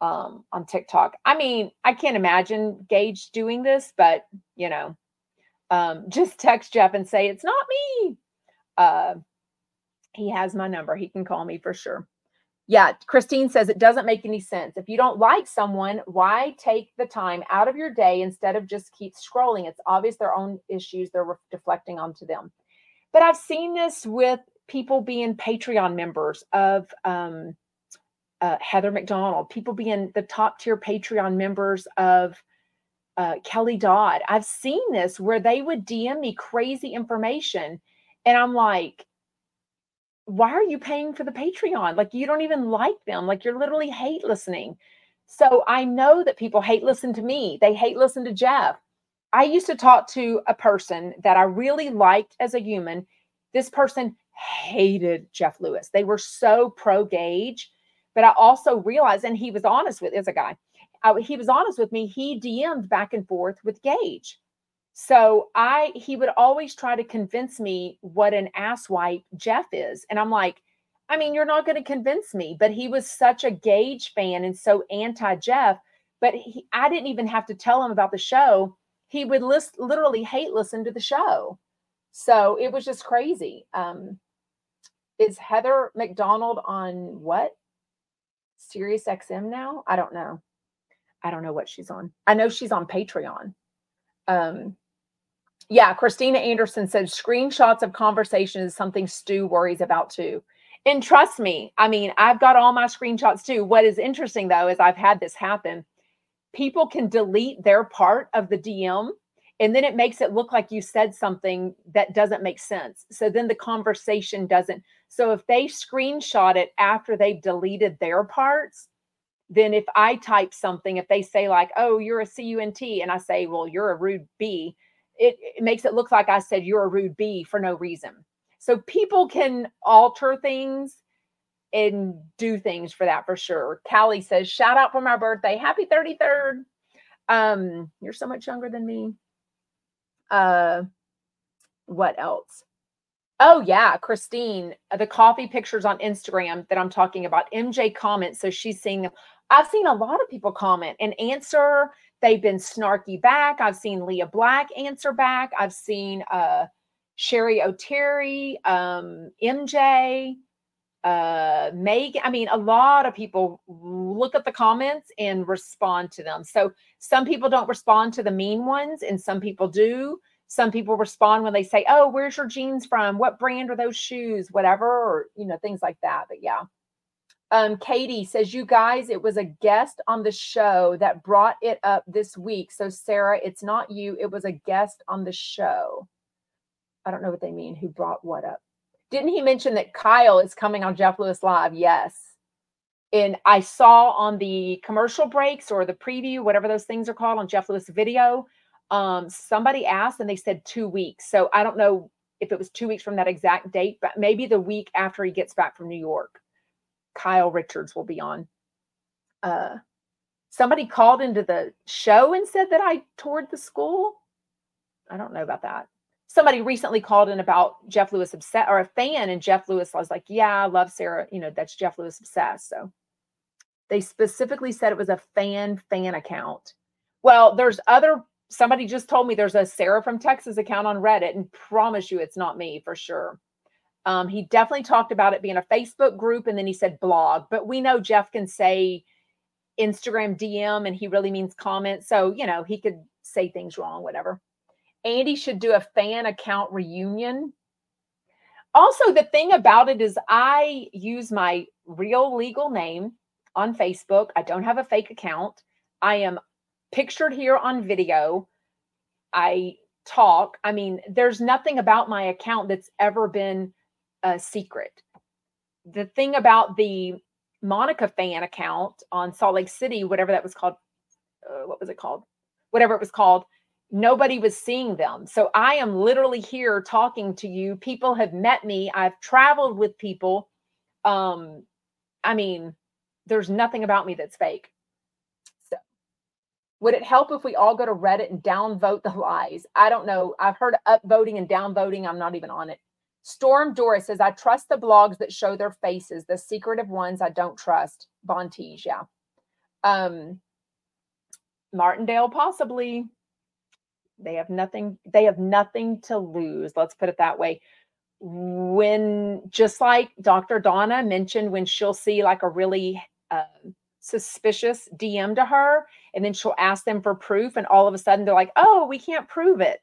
um, on TikTok. I mean, I can't imagine Gage doing this, but you know, um, just text Jeff and say it's not me. Uh, He has my number. He can call me for sure. Yeah, Christine says it doesn't make any sense. If you don't like someone, why take the time out of your day instead of just keep scrolling? It's obvious their own issues they're re- deflecting onto them. But I've seen this with people being Patreon members of um, uh, Heather McDonald, people being the top tier Patreon members of uh, Kelly Dodd. I've seen this where they would DM me crazy information. And I'm like, why are you paying for the Patreon? Like, you don't even like them. Like, you're literally hate listening. So I know that people hate listen to me. They hate listen to Jeff. I used to talk to a person that I really liked as a human. This person hated Jeff Lewis. They were so pro Gage, but I also realized, and he was honest with as a guy, I, he was honest with me. He DM'd back and forth with Gage. So I he would always try to convince me what an asswipe Jeff is. And I'm like, I mean, you're not going to convince me, but he was such a Gage fan and so anti-Jeff, but he, I didn't even have to tell him about the show. He would list literally hate listen to the show. So it was just crazy. Um is Heather McDonald on what? Sirius XM now? I don't know. I don't know what she's on. I know she's on Patreon. Um yeah, Christina Anderson said screenshots of conversations is something Stu worries about too. And trust me, I mean, I've got all my screenshots too. What is interesting though is I've had this happen. People can delete their part of the DM and then it makes it look like you said something that doesn't make sense. So then the conversation doesn't. So if they screenshot it after they've deleted their parts, then if I type something, if they say like, "Oh, you're a CUNT," and I say, "Well, you're a rude B," it, it makes it look like I said you're a rude b for no reason. So people can alter things and do things for that for sure. Callie says, shout out for my birthday. Happy 33rd. Um, you're so much younger than me. Uh what else? Oh yeah, Christine, the coffee pictures on Instagram that I'm talking about. MJ comments, so she's seeing them. I've seen a lot of people comment and answer They've been snarky back. I've seen Leah Black answer back. I've seen uh, Cheri Oteri, um, MJ, uh, Megan. I mean, a lot of people look at the comments and respond to them. So some people don't respond to the mean ones, and some people do. Some people respond when they say, "Oh, where's your jeans from? What brand are those shoes? Whatever," or you know, things like that. But yeah. Um, Katie says, You guys, it was a guest on the show that brought it up this week. So, Sarah, it's not you, it was a guest on the show. I don't know what they mean. Who brought what up? Didn't he mention that Kyle is coming on Jeff Lewis Live? Yes. And I saw on the commercial breaks or the preview, whatever those things are called on Jeff Lewis video, um, somebody asked and they said two weeks. So I don't know if it was two weeks from that exact date, but maybe the week after he gets back from New York. Kyle Richards will be on. Uh, somebody called into the show and said that I toured the school. I don't know about that. Somebody recently called in about Jeff Lewis obsessed or a fan, and Jeff Lewis was like, Yeah, I love Sarah. You know, that's Jeff Lewis obsessed. So they specifically said it was a fan fan account. Well, there's other somebody just told me there's a Sarah from Texas account on Reddit, and promise you it's not me for sure. Um, he definitely talked about it being a Facebook group and then he said blog, but we know Jeff can say Instagram DM and he really means comment. So, you know, he could say things wrong, whatever. Andy should do a fan account reunion. Also, the thing about it is, I use my real legal name on Facebook. I don't have a fake account. I am pictured here on video. I talk. I mean, there's nothing about my account that's ever been a secret. The thing about the Monica fan account on Salt Lake City, whatever that was called, uh, what was it called? Whatever it was called, nobody was seeing them. So I am literally here talking to you. People have met me. I've traveled with people. Um, I mean, there's nothing about me that's fake. So would it help if we all go to Reddit and downvote the lies? I don't know. I've heard upvoting and downvoting. I'm not even on it. Storm Doris says, I trust the blogs that show their faces. The secretive ones I don't trust. Bontige, yeah. Um, Martindale, possibly. They have nothing, they have nothing to lose. Let's put it that way. when just like Dr. Donna mentioned, when she'll see like a really uh, suspicious DM to her, and then she'll ask them for proof, and all of a sudden they're like, "Oh, we can't prove it."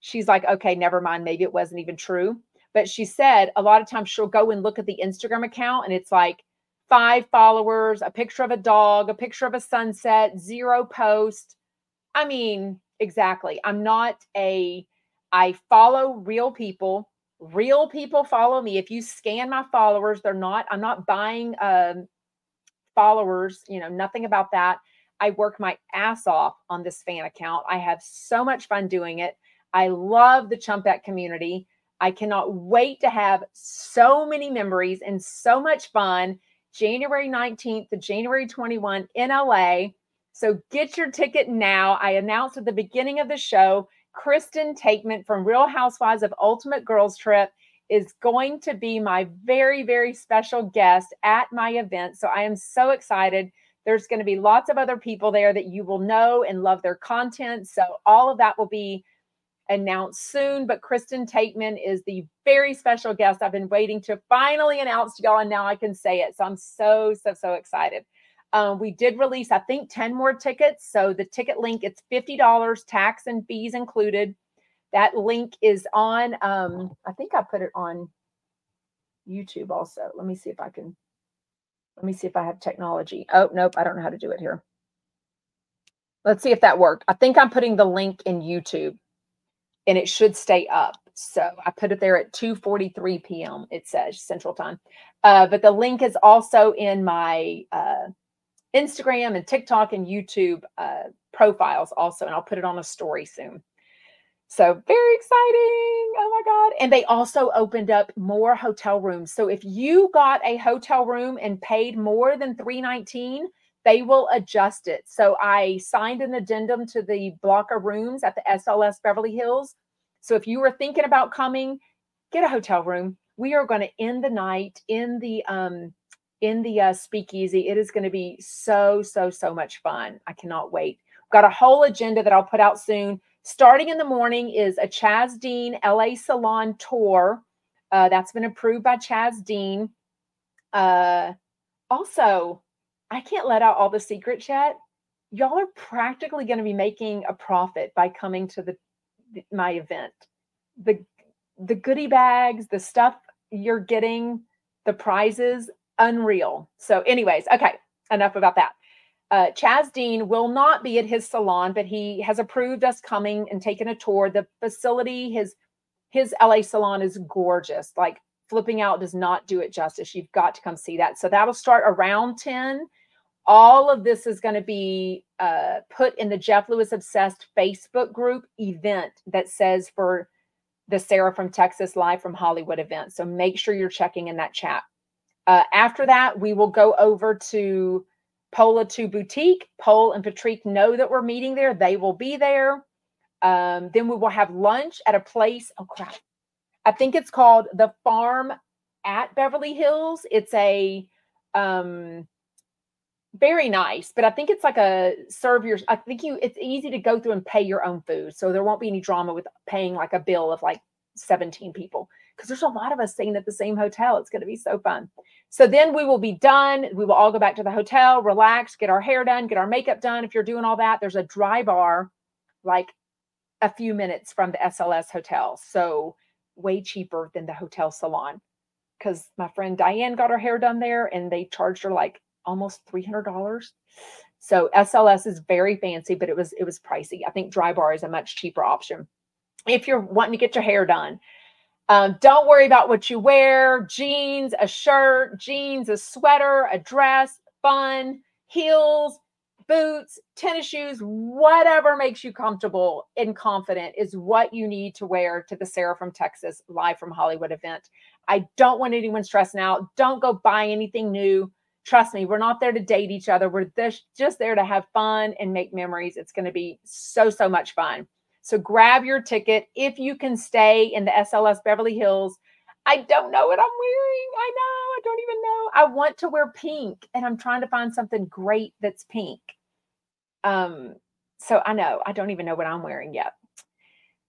She's like, "Okay, never mind. Maybe it wasn't even true." But she said a lot of times she'll go and look at the Instagram account, and it's like five followers, a picture of a dog, a picture of a sunset, zero post. I mean, exactly. I'm not a. I follow real people. Real people follow me. If you scan my followers they're not i'm not buying um followers you know nothing about that. I work my ass off on this fan account. I have so much fun doing it. I love the chumpette community. I cannot wait to have so many memories and so much fun. January 19th to january 21 in la so get your ticket now i announced at the beginning of the show Kristen Taekman from Real Housewives of Ultimate Girls Trip is going to be my very, very special guest at my event. So I am so excited. There's going to be lots of other people there that you will know and love their content. So all of that will be announced soon. But Kristen Taekman is the very special guest I've been waiting to finally announce to y'all, and now I can say it. So I'm so, so, so excited. Um, we did release, I think, 10 more tickets. So the ticket link, it's $50, tax and fees included. That link is on, um, I think I put it on YouTube also. Let me see if I can, let me see if I have technology. Oh, nope, I don't know how to do it here. Let's see if that worked. I think I'm putting the link in YouTube and it should stay up. So I put it there at 2:43 p.m. It says Central Time, uh, but the link is also in my uh, Instagram and TikTok and YouTube uh, profiles also, and I'll put it on a story soon. So very exciting. Oh my God. And they also opened up more hotel rooms. So if you got a hotel room and paid more than 319, they will adjust it. So I signed an addendum to the block of rooms at the SLS Beverly Hills. So if you were thinking about coming, get a hotel room. We are going to end the night in the um in the uh, speakeasy. It is going to be so, so, so much fun. I cannot wait. Got a whole agenda that I'll put out soon. Starting in the morning is a Chaz Dean LA Salon tour. Uh, that's been approved by Chaz Dean. Uh, also, I can't let out all the secrets yet. Y'all are practically going to be making a profit by coming to the my event. The the goodie bags, the stuff you're getting, the prizes unreal. So, anyways, okay, enough about that. Uh, Chaz Dean will not be at his salon, but he has approved us coming and taking a tour. The facility, his his LA salon is gorgeous. Like flipping out does not do it justice. You've got to come see that. So that'll start around 10. All of this is going to be uh, put in the Jeff Lewis Obsessed Facebook group event that says for the Sarah from Texas Live from Hollywood event. So make sure you're checking in that chat. Uh, after that, we will go over to Pol' Atteu Boutique. Pol' and Patrick know that we're meeting there. They will be there. Um, then we will have lunch at a place. Oh, crap. I think it's called The Farm at Beverly Hills. It's a um, very nice, but I think it's like a serve your. I think you. It's easy to go through and pay your own food, so there won't be any drama with paying like a bill of like 17 people because there's a lot of us staying at the same hotel. It's going to be so fun. So then we will be done. We will all go back to the hotel, relax, get our hair done, get our makeup done. If you're doing all that, there's a dry bar like a few minutes from the SLS hotel. So way cheaper than the hotel salon. Because my friend Diane got her hair done there and they charged her like almost $300. So SLS is very fancy, but it was it was pricey. I think dry bar is a much cheaper option if you're wanting to get your hair done. Um, don't worry about what you wear jeans, a shirt, jeans, a sweater, a dress, fun, heels, boots, tennis shoes, whatever makes you comfortable and confident is what you need to wear to the Sarah from Texas live from Hollywood event. I don't want anyone stressing out. Don't go buy anything new. Trust me, we're not there to date each other. We're just there to have fun and make memories. It's going to be so, so much fun. So grab your ticket if you can stay in the SLS Beverly Hills. I don't know what I'm wearing. I know. I don't even know. I want to wear pink and I'm trying to find something great that's pink. Um so I know. I don't even know what I'm wearing yet.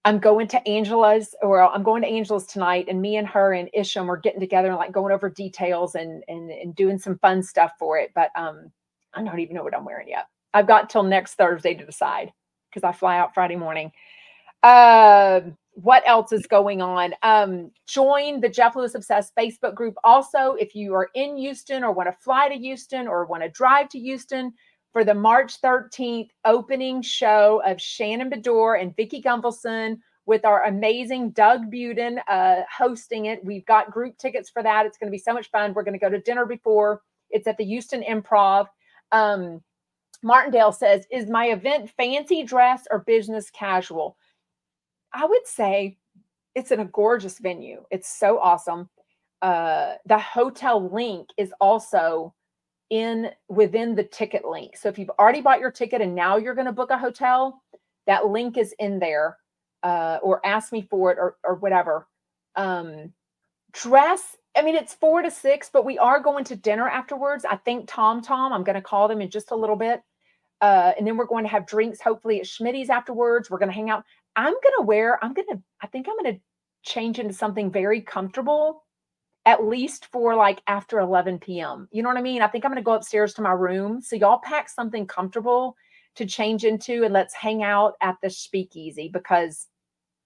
I'm going to Angela's, or I'm going to Angela's tonight, and me and her and Isham are getting together and like going over details and and and doing some fun stuff for it. But um, I don't even know what I'm wearing yet. I've got till next Thursday to decide because I fly out Friday morning. Uh, what else is going on? Um, join the Jeff Lewis Obsessed Facebook group. Also, if you are in Houston or want to fly to Houston or want to drive to Houston for the March 13th opening show of Shannon Beador and Vicki Gunvalson with our amazing Doug Buden uh, hosting it. We've got group tickets for that. It's going to be so much fun. We're going to go to dinner before. It's at the Houston Improv. Um, Martindale says, Is my event fancy dress or business casual? I would say it's in a gorgeous venue. It's so awesome. Uh, the hotel link is also in within the ticket link. So if you've already bought your ticket and now you're going to book a hotel, that link is in there. Uh, or ask me for it or or whatever. Um, dress. I mean, it's four to six, but we are going to dinner afterwards. I think Tom Tom. I'm going to call them in just a little bit. Uh, and then we're going to have drinks, hopefully at Schmitty's afterwards. We're going to hang out. I'm going to wear, I'm going to, I think I'm going to change into something very comfortable, at least for like after 11 p.m. You know what I mean? I think I'm going to go upstairs to my room. So y'all pack something comfortable to change into and let's hang out at the speakeasy because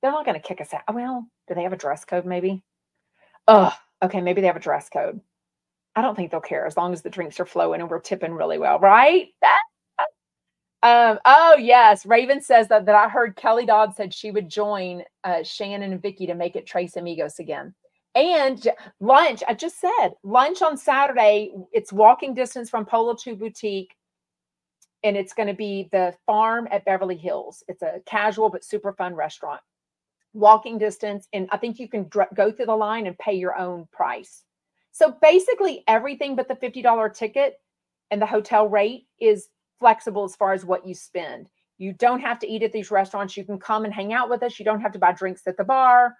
they're not going to kick us out. Well, do they have a dress code maybe? Oh, okay. Maybe they have a dress code. I don't think they'll care as long as the drinks are flowing and we're tipping really well, right? Um, oh yes, Raven says that that I heard Kelly Dodd said she would join uh, Shannon and Vicki to make it Trace Amigos again. And lunch, I just said lunch on Saturday. It's walking distance from Pol' Atteu Boutique, and it's going to be the farm at Beverly Hills. It's a casual but super fun restaurant. Walking distance, and I think you can dr- go through the line and pay your own price. So basically, everything but the fifty dollar ticket and the hotel rate is flexible as far as what you spend. You don't have to eat at these restaurants. You can come and hang out with us. You don't have to buy drinks at the bar.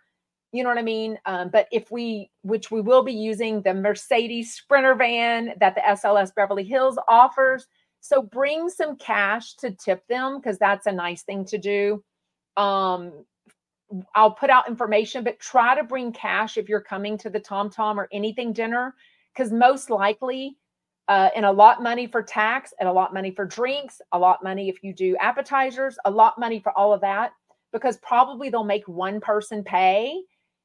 You know what I mean? Um, but if we, which we will be using the Mercedes Sprinter van that the SLS Beverly Hills offers. So bring some cash to tip them because that's a nice thing to do. Um, I'll put out information, but try to bring cash if you're coming to the Tom Tom or anything dinner because most likely uh, and a lot money for tax and a lot money for drinks, a lot money if you do appetizers, a lot money for all of that, because probably they'll make one person pay,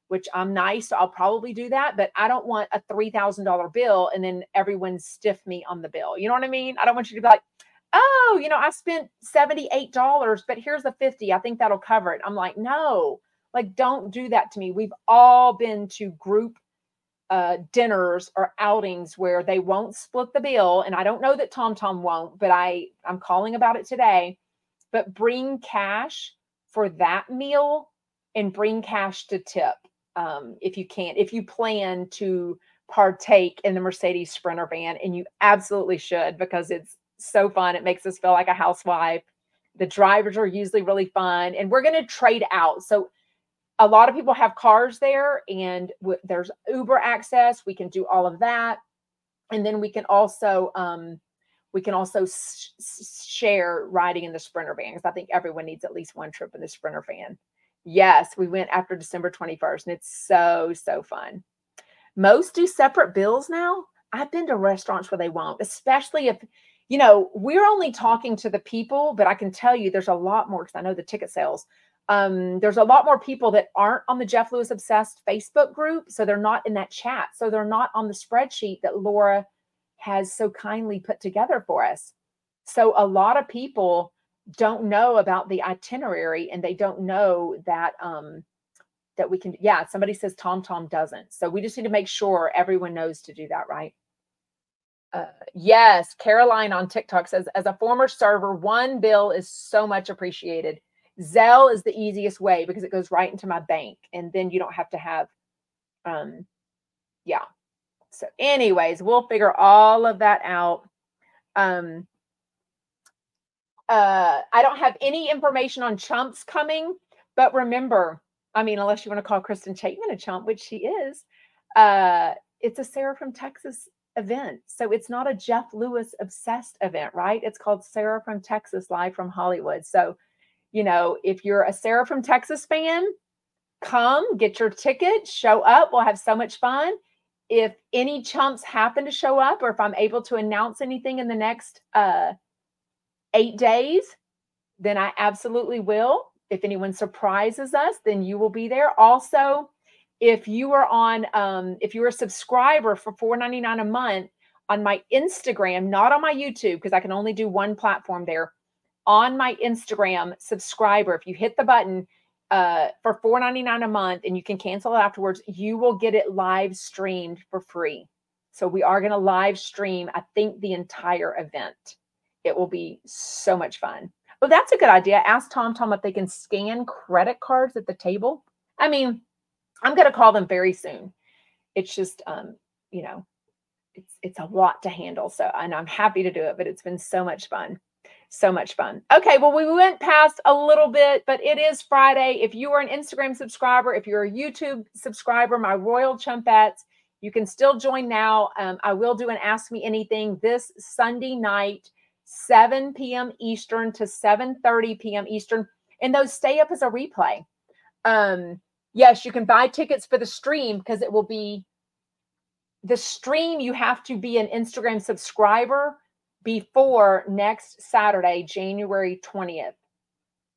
which I'm nice. So I'll probably do that, but I don't want a $3,000 bill and then everyone stiff me on the bill. You know what I mean? I don't want you to be like, oh, you know, I spent $78, but here's the 50. I think that'll cover it. I'm like, no, like, don't do that to me. We've all been to group uh, dinners or outings where they won't split the bill. And I don't know that Tom Tom won't, but I I'm calling about it today. But bring cash for that meal and bring cash to tip um, if you can't. if you plan to partake in the Mercedes Sprinter van, and you absolutely should because it's so fun. It makes us feel like a housewife. The drivers are usually really fun, and we're going to trade out. So a lot of people have cars there and w- there's uber access we can do all of that. And then we can also um, we can also share riding in the sprinter van because i think everyone needs at least one trip in the sprinter van. Yes we went after december 21st and it's so so fun. Most do separate bills now. I've been to restaurants where they won't especially if you know we're only talking to the people but i can tell you there's a lot more because i know the ticket sales um, there's a lot more people that aren't on the Jeff Lewis Obsessed Facebook group. So they're not in that chat. So they're not on the spreadsheet that Laura has so kindly put together for us. So a lot of people don't know about the itinerary and they don't know that um that we can yeah somebody says tom tom doesn't so we just need to make sure everyone knows to do that right uh, yes caroline on tiktok says as a former server one bill is so much appreciated Zelle is the easiest way because it goes right into my bank and then you don't have to have um yeah. So anyways, we'll figure all of that out. Um uh I don't have any information on chumps coming, but remember, I mean unless you want to call Kristen Chapman a chump, which she is, uh it's a Sarah from Texas event. So it's not a Jeff Lewis obsessed event, right? It's called Sarah from Texas live from Hollywood. So you know, if you're a Sarah from Texas fan, come get your ticket, show up. We'll have so much fun. If any chumps happen to show up, or if I'm able to announce anything in the next uh, eight days, then I absolutely will. If anyone surprises us, then you will be there. Also, if you are on, um, if you're a subscriber for $4.99 a month on my Instagram, not on my YouTube, because I can only do one platform there. On my Instagram subscriber, if you hit the button, uh, for $4.99 a month and you can cancel it afterwards, you will get it live streamed for free. So we are going to live stream, I think, the entire event. It will be so much fun. Well, that's a good idea. Ask Tom Tom if they can scan credit cards at the table. I mean, I'm going to call them very soon. It's just, um, you know, it's it's a lot to handle. So, and I'm happy to do it, but it's been so much fun so much fun. Okay, well, we went past a little bit, but it is Friday. If you are an Instagram subscriber, if you're a YouTube subscriber, my Royal Chumpettes, you can still join now. Um, I will do an Ask Me Anything this Sunday night, 7 p.m. Eastern to 7:30 p.m. Eastern, and those stay up as a replay. Um, yes, you can buy tickets for the stream because it will be the stream. You have to be an Instagram subscriber before next Saturday, January 20th,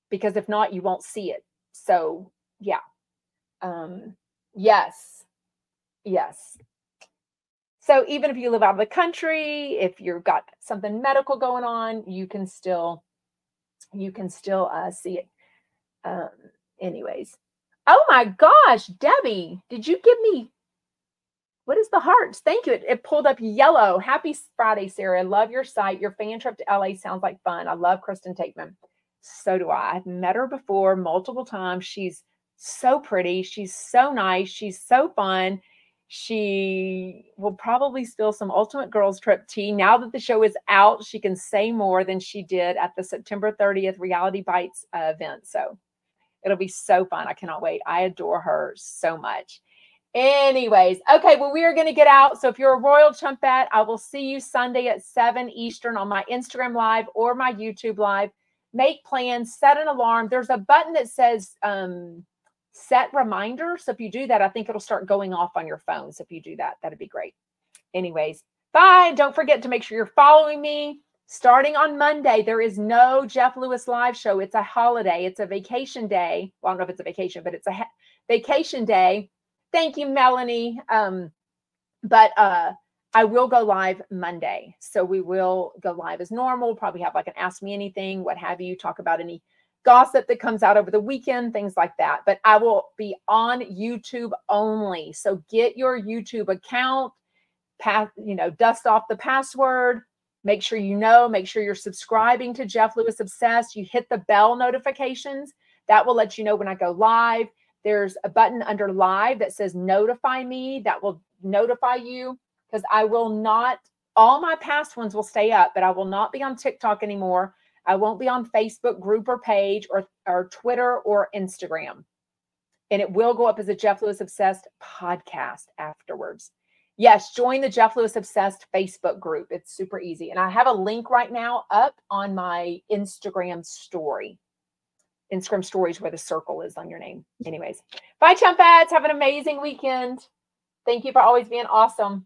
because if not, you won't see it. So, yeah. Um, yes. Yes. So, even if you live out of the country, if you've got something medical going on, you can still you can still uh, see it. Um, anyways. Oh my gosh, Debbie, did you give me what is the hearts? Thank you. It, it, pulled up yellow. Happy Friday, Sarah. Love your site. Your fan trip to LA sounds like fun. I love Kristen Taekman. So do I. I've met her before multiple times. She's so pretty. She's so nice. She's so fun. She will probably spill some Ultimate Girls Trip tea. Now that the show is out, she can say more than she did at the September 30th Reality Bites event. So it'll be so fun. I cannot wait. I adore her so much. Anyways, okay, well, we are going to get out. So if you're a Royal Chumpette, I will see you Sunday at 7 Eastern on my Instagram Live or my YouTube Live. Make plans, set an alarm. There's a button that says um, set reminder. So if you do that, I think it'll start going off on your phone. So if you do that, that'd be great. Anyways, bye. Don't forget to make sure you're following me. Starting on Monday, there is no Jeff Lewis live show. It's a holiday, it's a vacation day. Well, I don't know if it's a vacation, but it's a vacation day Thank you, Melanie. Um, but uh, I will go live Monday. So we will go live as normal. Probably have like an ask me anything, what have you, talk about any gossip that comes out over the weekend, things like that. But I will be on YouTube only. So get your YouTube account, pass, you know, dust off the password. Make sure you know, make sure you're subscribing to Jeff Lewis Obsessed. You hit the bell notifications. That will let you know when I go live. There's a button under live that says notify me that will notify you because I will not, all my past ones will stay up, but I will not be on TikTok anymore. I won't be on Facebook group or page or, or Twitter or Instagram. And it will go up as a Jeff Lewis Obsessed podcast afterwards. Yes, join the Jeff Lewis Obsessed Facebook group. It's super easy. And I have a link right now up on my Instagram story. Instagram stories where the circle is on your name. Anyways, bye, Chumpettes. Have an amazing weekend. Thank you for always being awesome.